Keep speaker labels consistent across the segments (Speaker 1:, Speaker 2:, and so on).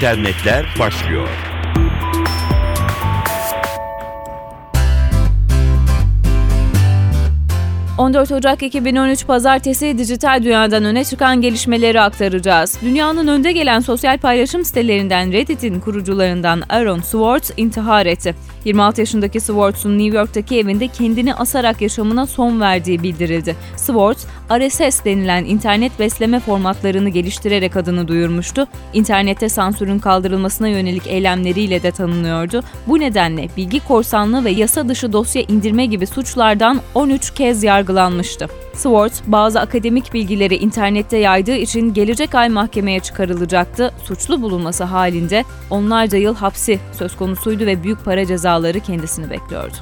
Speaker 1: internetler başlıyor.
Speaker 2: 14 Ocak 2013 Pazartesi dijital dünyadan öne çıkan gelişmeleri aktaracağız. Dünyanın önde gelen sosyal paylaşım sitelerinden Reddit'in kurucularından Aaron Swartz intihar etti. 26 yaşındaki Swartz'un New York'taki evinde kendini asarak yaşamına son verdiği bildirildi. Swartz, RSS denilen internet besleme formatlarını geliştirerek adını duyurmuştu. İnternette sansürün kaldırılmasına yönelik eylemleriyle de tanınıyordu. Bu nedenle bilgi korsanlığı ve yasa dışı dosya indirme gibi suçlardan 13 kez yargılanmıştı. Swartz, bazı akademik bilgileri internette yaydığı için gelecek ay mahkemeye çıkarılacaktı. Suçlu bulunması halinde onlarca yıl hapsi söz konusuydu ve büyük para cezaları kendisini bekliyordu.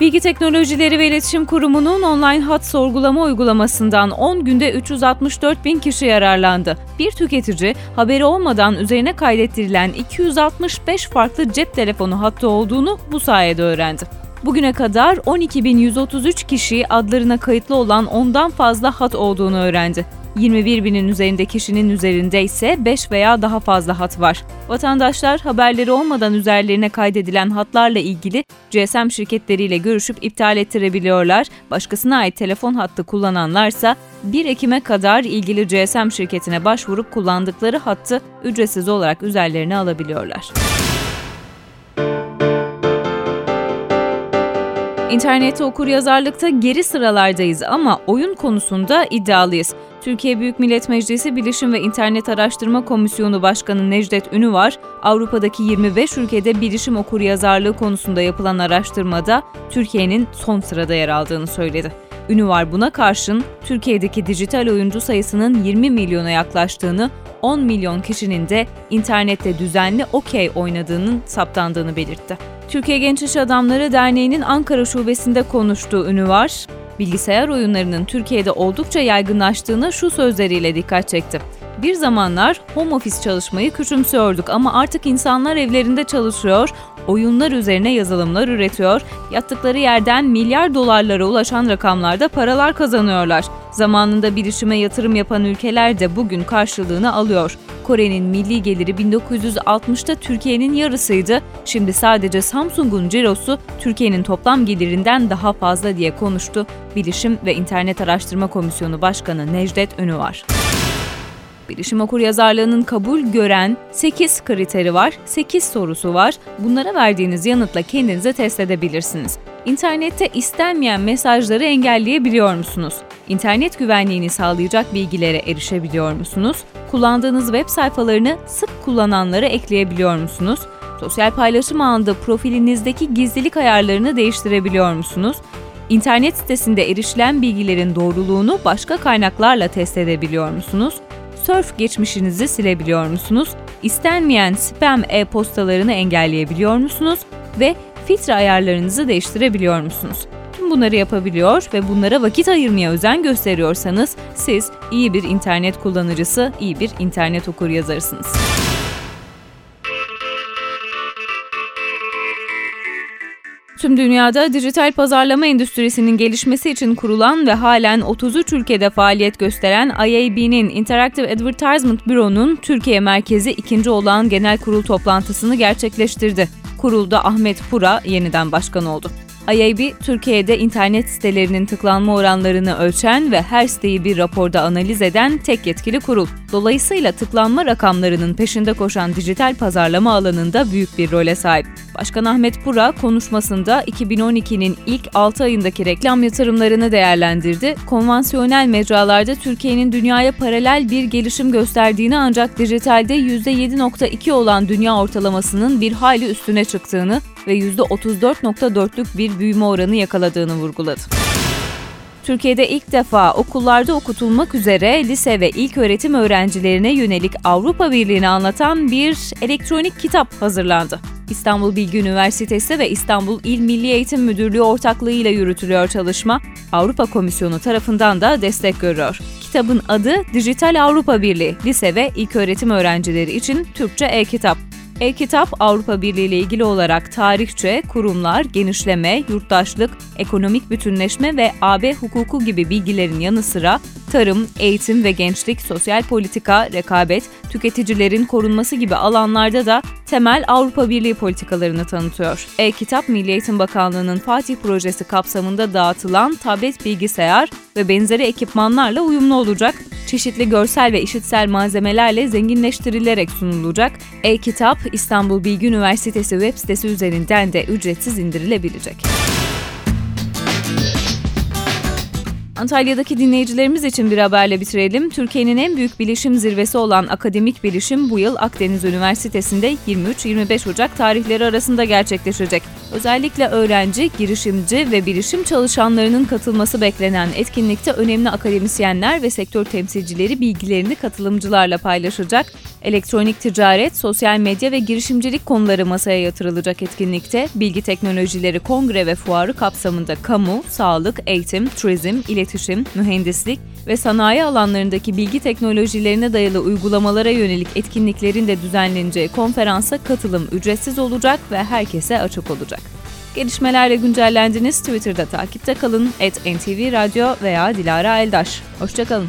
Speaker 2: Bilgi Teknolojileri ve İletişim Kurumu'nun online hat sorgulama uygulamasından 10 günde 364 bin kişi yararlandı. Bir tüketici haberi olmadan üzerine kaydettirilen 265 farklı cep telefonu hattı olduğunu bu sayede öğrendi. Bugüne kadar 12.133 kişi adlarına kayıtlı olan ondan fazla hat olduğunu öğrendi. 21 binin üzerinde kişinin üzerinde ise 5 veya daha fazla hat var. Vatandaşlar haberleri olmadan üzerlerine kaydedilen hatlarla ilgili GSM şirketleriyle görüşüp iptal ettirebiliyorlar. Başkasına ait telefon hattı kullananlarsa 1 Ekim'e kadar ilgili GSM şirketine başvurup kullandıkları hattı ücretsiz olarak üzerlerine alabiliyorlar. İnternette okur yazarlıkta geri sıralardayız ama oyun konusunda iddialıyız. Türkiye Büyük Millet Meclisi Bilişim ve İnternet Araştırma Komisyonu Başkanı Necdet Ünüvar, Avrupa'daki 25 ülkede bilişim okur yazarlığı konusunda yapılan araştırmada Türkiye'nin son sırada yer aldığını söyledi. Ünüvar buna karşın Türkiye'deki dijital oyuncu sayısının 20 milyona yaklaştığını, 10 milyon kişinin de internette düzenli okey oynadığının saptandığını belirtti. Türkiye Genç İş Adamları Derneği'nin Ankara şubesinde konuştuğu ünü var. Bilgisayar oyunlarının Türkiye'de oldukça yaygınlaştığını şu sözleriyle dikkat çekti. Bir zamanlar home office çalışmayı küçümsüyorduk ama artık insanlar evlerinde çalışıyor, oyunlar üzerine yazılımlar üretiyor, yattıkları yerden milyar dolarlara ulaşan rakamlarda paralar kazanıyorlar. Zamanında bilişime yatırım yapan ülkeler de bugün karşılığını alıyor. Kore'nin milli geliri 1960'ta Türkiye'nin yarısıydı. Şimdi sadece Samsung'un cirosu Türkiye'nin toplam gelirinden daha fazla diye konuştu. Bilişim ve İnternet Araştırma Komisyonu Başkanı Necdet Önüvar. Bilişim okur yazarlığının kabul gören 8 kriteri var, 8 sorusu var. Bunlara verdiğiniz yanıtla kendinize test edebilirsiniz. İnternette istenmeyen mesajları engelleyebiliyor musunuz? İnternet güvenliğini sağlayacak bilgilere erişebiliyor musunuz? Kullandığınız web sayfalarını sık kullananlara ekleyebiliyor musunuz? Sosyal paylaşım ağında profilinizdeki gizlilik ayarlarını değiştirebiliyor musunuz? İnternet sitesinde erişilen bilgilerin doğruluğunu başka kaynaklarla test edebiliyor musunuz? Surf geçmişinizi silebiliyor musunuz? İstenmeyen spam e-postalarını engelleyebiliyor musunuz? Ve filtre ayarlarınızı değiştirebiliyor musunuz? Tüm bunları yapabiliyor ve bunlara vakit ayırmaya özen gösteriyorsanız siz iyi bir internet kullanıcısı, iyi bir internet okur yazarısınız. Tüm dünyada dijital pazarlama endüstrisinin gelişmesi için kurulan ve halen 33 ülkede faaliyet gösteren IAB'nin Interactive Advertisement Bureau'nun Türkiye merkezi ikinci olan genel kurul toplantısını gerçekleştirdi. Kurulda Ahmet Pura yeniden başkan oldu. IAB, Türkiye'de internet sitelerinin tıklanma oranlarını ölçen ve her siteyi bir raporda analiz eden tek yetkili kurul. Dolayısıyla tıklanma rakamlarının peşinde koşan dijital pazarlama alanında büyük bir role sahip. Başkan Ahmet Pura konuşmasında 2012'nin ilk 6 ayındaki reklam yatırımlarını değerlendirdi. Konvansiyonel mecralarda Türkiye'nin dünyaya paralel bir gelişim gösterdiğini ancak dijitalde %7.2 olan dünya ortalamasının bir hayli üstüne çıktığını ve %34.4'lük bir büyüme oranı yakaladığını vurguladı. Türkiye'de ilk defa okullarda okutulmak üzere lise ve ilk öğretim öğrencilerine yönelik Avrupa Birliği'ni anlatan bir elektronik kitap hazırlandı. İstanbul Bilgi Üniversitesi ve İstanbul İl Milli Eğitim Müdürlüğü ortaklığıyla yürütülüyor çalışma. Avrupa Komisyonu tarafından da destek görüyor. Kitabın adı Dijital Avrupa Birliği, lise ve ilköğretim öğrencileri için Türkçe e-kitap. E-kitap Avrupa Birliği ile ilgili olarak tarihçe, kurumlar, genişleme, yurttaşlık, ekonomik bütünleşme ve AB hukuku gibi bilgilerin yanı sıra tarım, eğitim ve gençlik, sosyal politika, rekabet, tüketicilerin korunması gibi alanlarda da temel Avrupa Birliği politikalarını tanıtıyor. E-Kitap Milli Eğitim Bakanlığı'nın Fatih projesi kapsamında dağıtılan tablet bilgisayar ve benzeri ekipmanlarla uyumlu olacak, çeşitli görsel ve işitsel malzemelerle zenginleştirilerek sunulacak. E-Kitap İstanbul Bilgi Üniversitesi web sitesi üzerinden de ücretsiz indirilebilecek. Antalya'daki dinleyicilerimiz için bir haberle bitirelim. Türkiye'nin en büyük bilişim zirvesi olan Akademik Bilişim bu yıl Akdeniz Üniversitesi'nde 23-25 Ocak tarihleri arasında gerçekleşecek. Özellikle öğrenci, girişimci ve bilişim çalışanlarının katılması beklenen etkinlikte önemli akademisyenler ve sektör temsilcileri bilgilerini katılımcılarla paylaşacak. Elektronik ticaret, sosyal medya ve girişimcilik konuları masaya yatırılacak etkinlikte bilgi teknolojileri kongre ve fuarı kapsamında kamu, sağlık, eğitim, turizm, iletişim, mühendislik ve sanayi alanlarındaki bilgi teknolojilerine dayalı uygulamalara yönelik etkinliklerin de düzenleneceği konferansa katılım ücretsiz olacak ve herkese açık olacak. Gelişmelerle güncellendiniz. Twitter'da takipte kalın. @ntv Radyo veya Dilara Eldaş. Hoşçakalın.